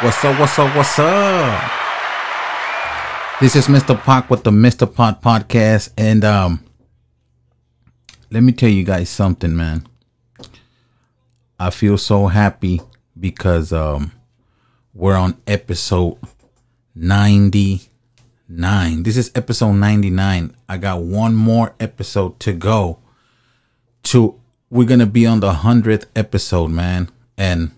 What's up? What's up? What's up? This is Mr. Pock with the Mr. Pock podcast, and um, let me tell you guys something, man. I feel so happy because um, we're on episode ninety nine. This is episode ninety nine. I got one more episode to go. To we're gonna be on the hundredth episode, man, and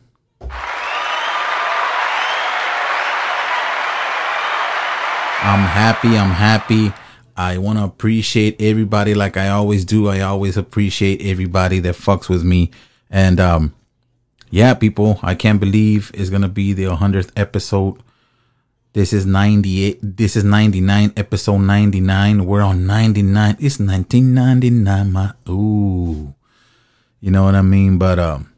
I'm happy. I'm happy. I want to appreciate everybody like I always do. I always appreciate everybody that fucks with me. And um yeah, people, I can't believe it's going to be the 100th episode. This is 98. This is 99, episode 99. We're on 99. It's 1999. My ooh. You know what I mean? But um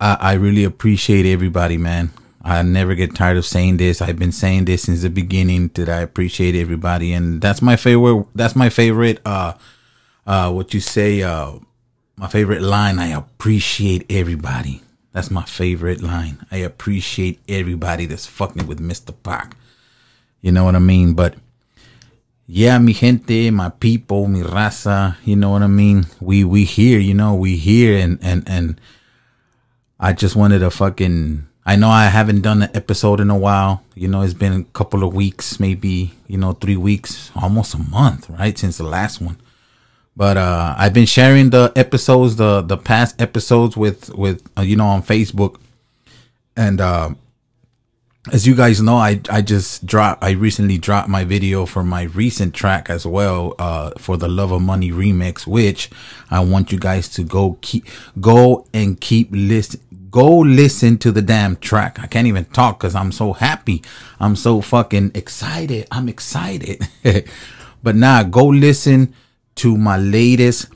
I I really appreciate everybody, man. I never get tired of saying this. I've been saying this since the beginning that I appreciate everybody and that's my favorite that's my favorite uh uh what you say uh my favorite line, I appreciate everybody. That's my favorite line. I appreciate everybody that's fucking with Mr. Pock. You know what I mean? But yeah, mi gente, my people, mi raza, you know what I mean? We we here, you know, we here and and and I just wanted to fucking I know I haven't done an episode in a while. You know, it's been a couple of weeks, maybe, you know, three weeks, almost a month, right? Since the last one. But uh I've been sharing the episodes, the the past episodes with with uh, you know on Facebook. And uh as you guys know, I I just dropped I recently dropped my video for my recent track as well uh for the Love of Money remix which I want you guys to go keep go and keep listen go listen to the damn track. I can't even talk cuz I'm so happy. I'm so fucking excited. I'm excited. but now go listen to my latest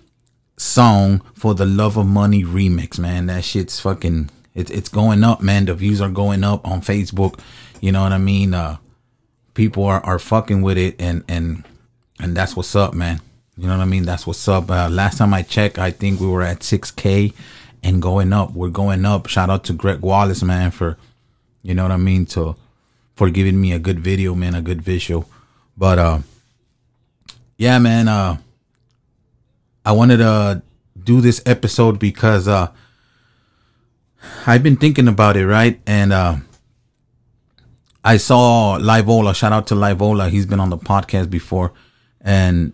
song for the Love of Money remix, man. That shit's fucking it's it's going up, man. The views are going up on Facebook. You know what I mean? Uh people are, are fucking with it and and and that's what's up, man. You know what I mean? That's what's up. Uh, last time I checked, I think we were at 6k and going up. We're going up. Shout out to Greg Wallace, man, for you know what I mean, to for giving me a good video, man, a good visual. But uh yeah, man, uh I wanted to do this episode because uh I've been thinking about it, right? And uh I saw Livola, shout out to Livola. He's been on the podcast before and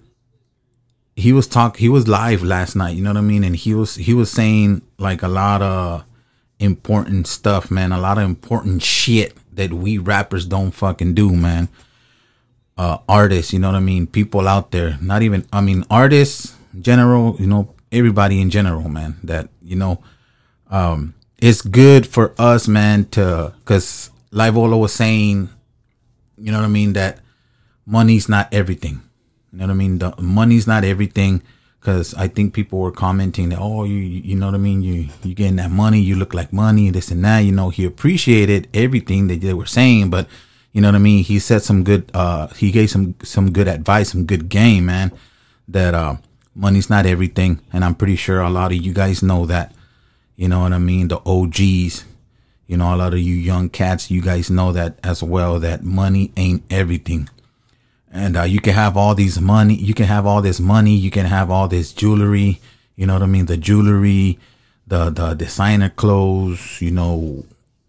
he was talk he was live last night, you know what I mean? And he was he was saying like a lot of important stuff, man, a lot of important shit that we rappers don't fucking do, man. Uh artists, you know what I mean? People out there, not even I mean artists general, you know, everybody in general, man, that, you know, um it's good for us, man, to cuz Livola was saying, you know what I mean, that money's not everything. You know what I mean? The money's not everything because I think people were commenting that, oh, you you know what I mean? You you getting that money, you look like money, this and that. You know, he appreciated everything that they were saying, but you know what I mean? He said some good. Uh, he gave some some good advice, some good game, man. That uh, money's not everything, and I'm pretty sure a lot of you guys know that. You know what I mean? The OGs. You know, a lot of you young cats, you guys know that as well. That money ain't everything and uh, you can have all these money you can have all this money you can have all this jewelry you know what i mean? The jewelry the the designer clothes you know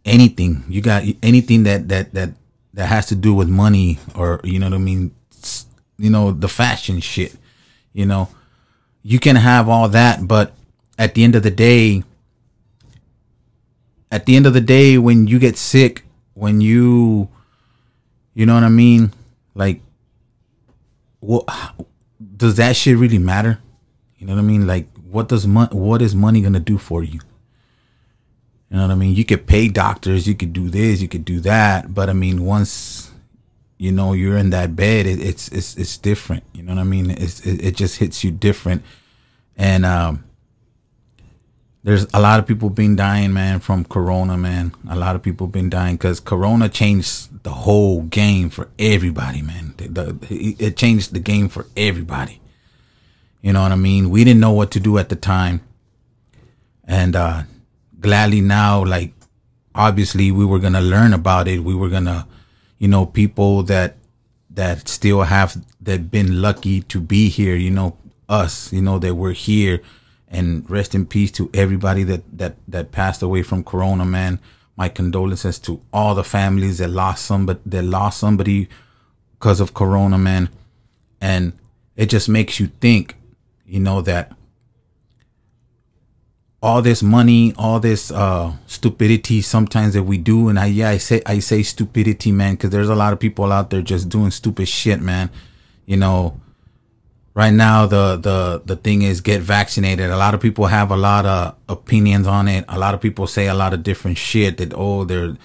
anything. You got anything that that that that has to do with money or you know what i mean? You know the fashion shit you know? You can have all that but at the end of the day at the end of the day when you get sick when you you know what i mean? Like what does that shit really matter? You know what I mean? Like, what does money? What is money gonna do for you? You know what I mean? You could pay doctors, you could do this, you could do that, but I mean, once you know you're in that bed, it, it's it's it's different. You know what I mean? It's it, it just hits you different, and um, there's a lot of people been dying, man, from Corona, man. A lot of people been dying because Corona changed the whole game for everybody, man. The, the, it changed the game for everybody. You know what I mean? We didn't know what to do at the time, and uh, gladly now, like obviously we were gonna learn about it. We were gonna, you know, people that that still have that been lucky to be here. You know, us. You know that we're here, and rest in peace to everybody that that that passed away from Corona, man. My condolences to all the families that lost somebody that lost somebody because of Corona, man. And it just makes you think, you know, that all this money, all this uh, stupidity sometimes that we do, and I yeah I say I say stupidity, man, because there's a lot of people out there just doing stupid shit, man. You know, right now the the the thing is get vaccinated. A lot of people have a lot of opinions on it. A lot of people say a lot of different shit that oh they're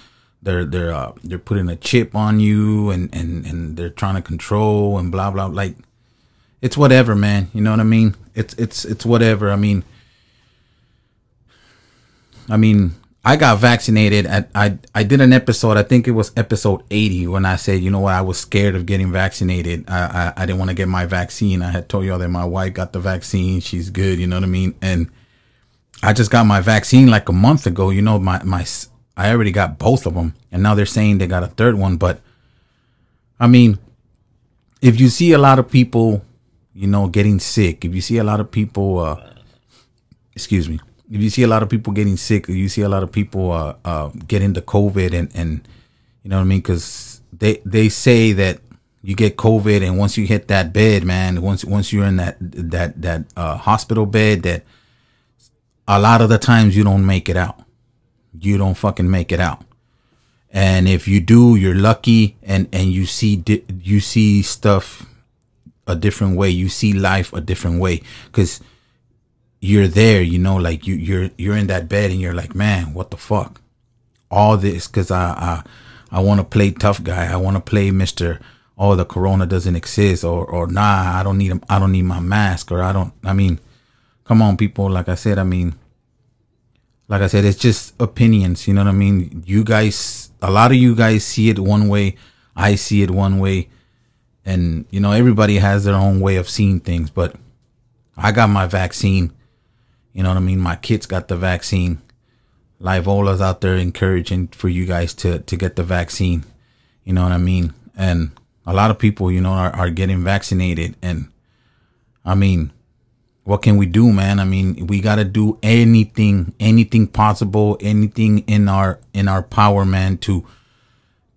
they're they're uh, they're putting a chip on you and and and they're trying to control and blah blah like it's whatever, man. You know what I mean? It's it's it's whatever. I mean I mean, I got vaccinated. At, I I did an episode. I think it was episode eighty when I said, you know what, I was scared of getting vaccinated. I I, I didn't want to get my vaccine. I had told y'all that my wife got the vaccine. She's good. You know what I mean? And I just got my vaccine like a month ago. You know, my my I already got both of them, and now they're saying they got a third one. But I mean, if you see a lot of people, you know, getting sick, if you see a lot of people, uh, excuse me if you see a lot of people getting sick, you see a lot of people uh, uh, getting the COVID, and and you know what I mean, because they they say that you get COVID, and once you hit that bed, man, once once you're in that that that uh, hospital bed, that a lot of the times you don't make it out. You don't fucking make it out. And if you do, you're lucky, and and you see di- you see stuff a different way. You see life a different way, because you're there, you know, like you you're you're in that bed and you're like, man, what the fuck? All this because I I I want to play tough guy. I want to play Mister. Oh, the corona doesn't exist, or or nah, I don't need I don't need my mask, or I don't. I mean, come on, people. Like I said, I mean, like I said, it's just opinions. You know what I mean? You guys, a lot of you guys see it one way. I see it one way, and you know everybody has their own way of seeing things. But I got my vaccine you know what I mean? My kids got the vaccine. Livola's out there encouraging for you guys to to get the vaccine. You know what I mean? And a lot of people, you know, are, are getting vaccinated. And I mean, what can we do, man? I mean, we gotta do anything, anything possible, anything in our in our power, man, to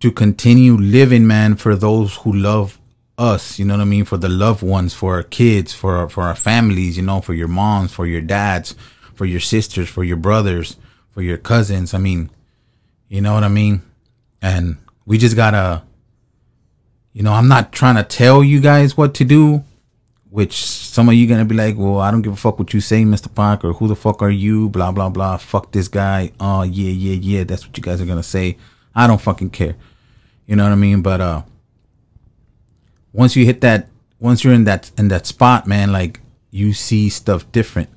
to continue living, man, for those who love us, you know what I mean, for the loved ones, for our kids, for our, for our families, you know, for your moms, for your dads, for your sisters, for your brothers, for your cousins. I mean, you know what I mean? And we just gotta, you know, I'm not trying to tell you guys what to do, which some of you gonna be like, well, I don't give a fuck what you say, Mr. Parker. Who the fuck are you? Blah, blah, blah. Fuck this guy. Oh, yeah, yeah, yeah. That's what you guys are gonna say. I don't fucking care. You know what I mean? But, uh, once you hit that once you're in that in that spot man like you see stuff different.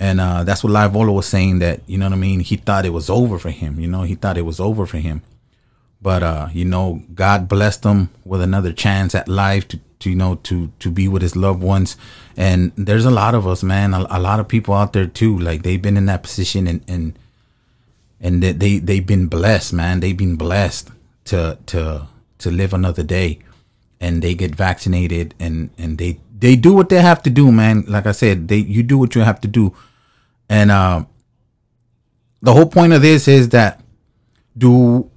And uh that's what Livola was saying that you know what I mean? He thought it was over for him you know? He thought it was over for him. But uh you know God blessed him with another chance at life to, to you know to to be with his loved ones. And there's a lot of us man a, a lot of people out there too like they've been in that position and and and they, they they've been blessed man. They've been blessed to to to live another day and they get vaccinated and and they they do what they have to do, man. Like I said, they you do what you have to do, and uh, the whole point of this is that do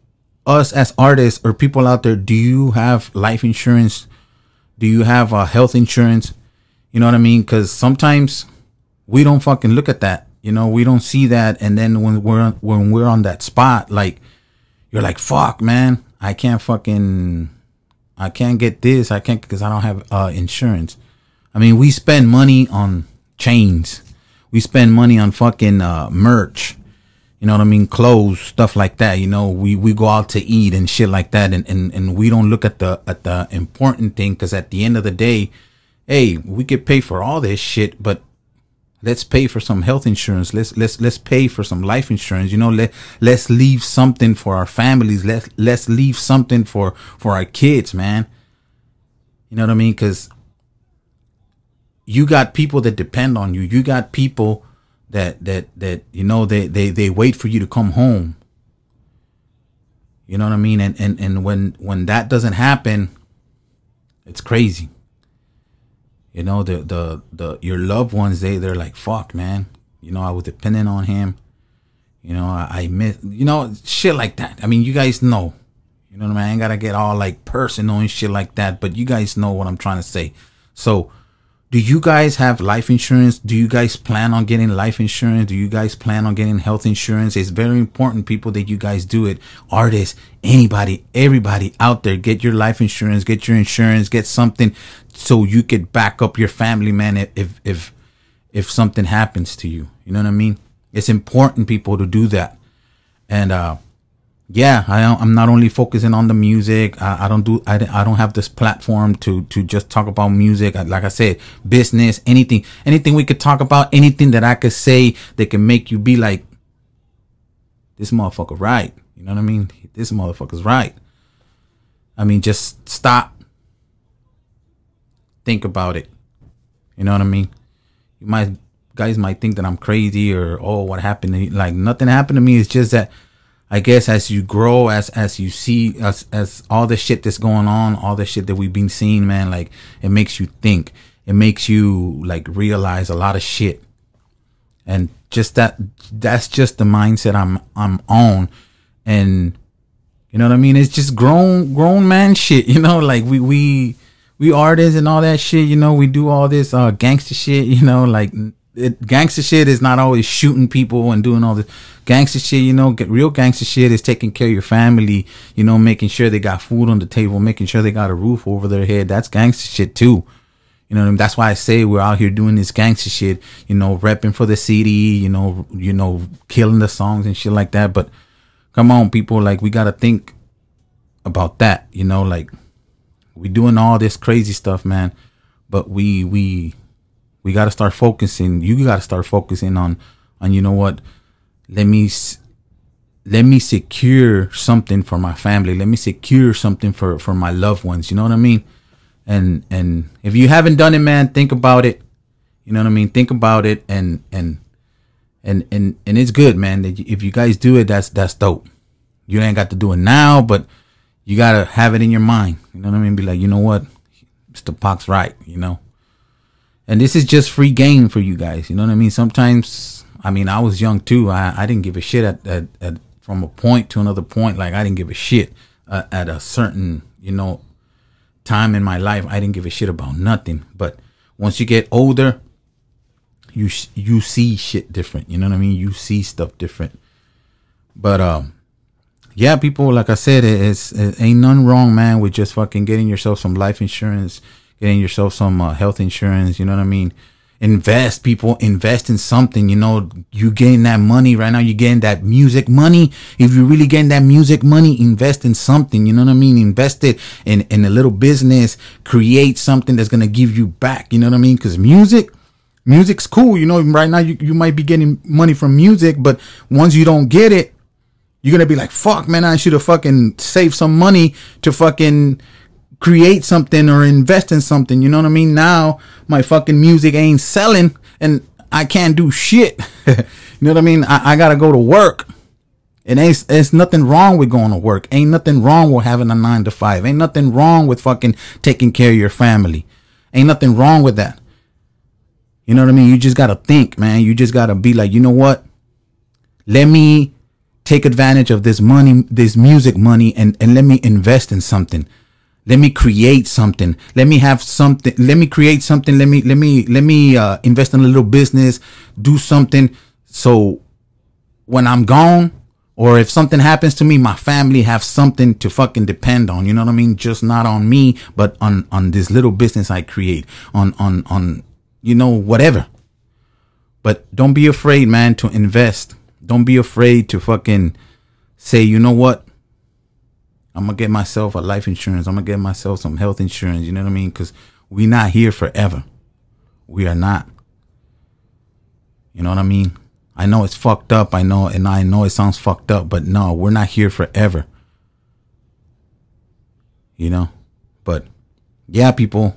us as artists or people out there, do you have life insurance? Do you have uh, health insurance? You know what I mean? Because sometimes we don't fucking look at that. You know, we don't see that, and then when we're when we're on that spot, like you're like, "Fuck, man, I can't fucking." I can't get this. I can't because I don't have uh, insurance. I mean, we spend money on chains. We spend money on fucking uh, merch. You know what I mean? Clothes, stuff like that. You know, we, we go out to eat and shit like that, and, and, and we don't look at the at the important thing because at the end of the day, hey, we get paid for all this shit, but let's pay for some health insurance. Let's let's let's pay for some life insurance. You know let let's leave something for our families. Let's let's leave something for for our kids man. You know what i mean? Because you got people that depend on you. You got people that that that you know they they they wait for you to come home. You know what I mean? And and and when when that doesn't happen, it's crazy. You know, the the the your loved ones they they're like, "Fuck, man." You know, I was dependent on him. You know, I, I miss, you know, shit like that. I mean, you guys know. You know what I mean? I ain't gotta get all like personal and shit like that, but you guys know what I'm trying to say. So do you guys have life insurance? Do you guys plan on getting life insurance? Do you guys plan on getting health insurance? It's very important, people, that you guys do it. Artists, anybody, everybody out there, get your life insurance, get your insurance, get something so you could back up your family, man. If, if, if something happens to you, you know what I mean? It's important, people, to do that. And, uh, yeah, I, I'm not only focusing on the music. I, I don't do. I, I don't have this platform to to just talk about music. Like I said, business, anything, anything we could talk about, anything that I could say that can make you be like, this motherfucker right. You know what I mean? This motherfucker's right. I mean, just stop. Think about it. You know what I mean? You might guys might think that I'm crazy or oh, what happened? Like nothing happened to me. It's just that I guess as you grow, as as you see, as as all the shit that's going on, all the shit that we've been seeing, man, like it makes you think. It makes you like realize a lot of shit, and just that that's just the mindset I'm I'm on, and you know what I mean. It's just grown grown man shit, you know. Like we we we artists and all that shit, you know. We do all this uh gangster shit, you know, like it, gangster shit is not always shooting people and doing all this gangster shit. You know, real gangster shit is taking care of your family. You know, making sure they got food on the table, making sure they got a roof over their head. That's gangster shit too. You know, that's why I say we're out here doing this gangster shit. You know, repping for the city. You know, you know, killing the songs and shit like that. But come on, people, like we gotta think about that. You know, like we doing all this crazy stuff, man. But we we we got to start focusing. You got to start focusing on, on you know what? Let me, let me secure something for my family. Let me secure something for for my loved ones. You know what I mean? And and if you haven't done it, man, think about it. You know what I mean? Think about it, and and and and and it's good, man. If you guys do it, that's that's dope. You ain't got to do it now, but you gotta have it in your mind. You know what I mean? Be like, you know what, Mr. Pock's right. You know and this is just free game for you guys. You know what I mean? Sometimes, I mean, I was young too. I, I didn't give a shit at, at, at from a point to another point. Like I didn't give a shit uh, at a certain, you know, time in my life. I didn't give a shit about nothing. But once you get older, you you see shit different. You know what I mean? You see stuff different. But um, yeah, people. Like I said, it's it ain't nothing wrong, man, with just fucking getting yourself some life insurance getting yourself some uh, health insurance. You know what I mean? Invest, people. Invest in something. You know, you getting that money right now. You getting that music money. If you're really getting that music money, invest in something. You know what I mean? Invest it in in a little business. Create something that's gonna give you back. You know what I mean? Because music. Music's cool, you know. Right now, you, you might be getting money from music, but once you don't get it, you're gonna be like, "Fuck, man! I should have fucking saved some money to fucking create something or invest in something. You know what I mean? Now my fucking music ain't selling and I can't do shit. you know what I mean? I, I gotta go to work. It ain't it's nothing wrong with going to work. Ain't nothing wrong with having a nine to five. Ain't nothing wrong with fucking taking care of your family. Ain't nothing wrong with that. You know what I mean? You just gotta think, man. You just gotta be like, you know what? Let me take advantage of this money, this music money, and, and let me invest in something let me create something. Let me have something let me create something. Let me let me let me uh, invest in a little business do something. So when i'm gone or if something happens to me my family have something to fucking depend on. You know what i mean? Just not on me but on on this little business i create. On on on you know whatever. But don't be afraid man to invest. Don't be afraid to fucking say you know what I'm gonna get myself a life insurance. I'm gonna get myself some health insurance. You know what I mean? Because we're not here forever. We are not. You know what I mean? I know it's fucked up. I know, and I know it sounds fucked up, but no, we're not here forever. You know? But yeah, people,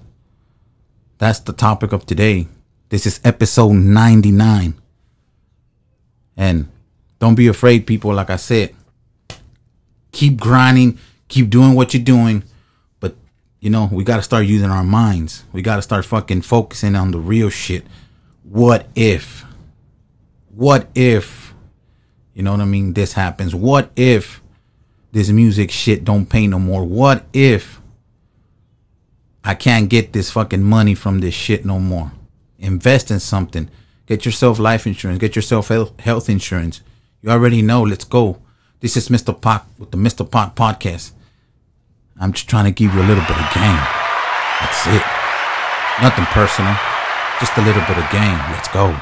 that's the topic of today. This is episode 99. And don't be afraid, people, like I said keep grinding, keep doing what you're doing. But you know, we got to start using our minds. We got to start fucking focusing on the real shit. What if? What if? You know what I mean? This happens. What if this music shit don't pay no more? What if I can't get this fucking money from this shit no more? Invest in something. Get yourself life insurance. Get yourself health insurance. You already know. Let's go. This is Mr. Pock with the Mr. Pock podcast. I'm just trying to give you a little bit of game. That's it. Nothing personal. Just a little bit of game. Let's go.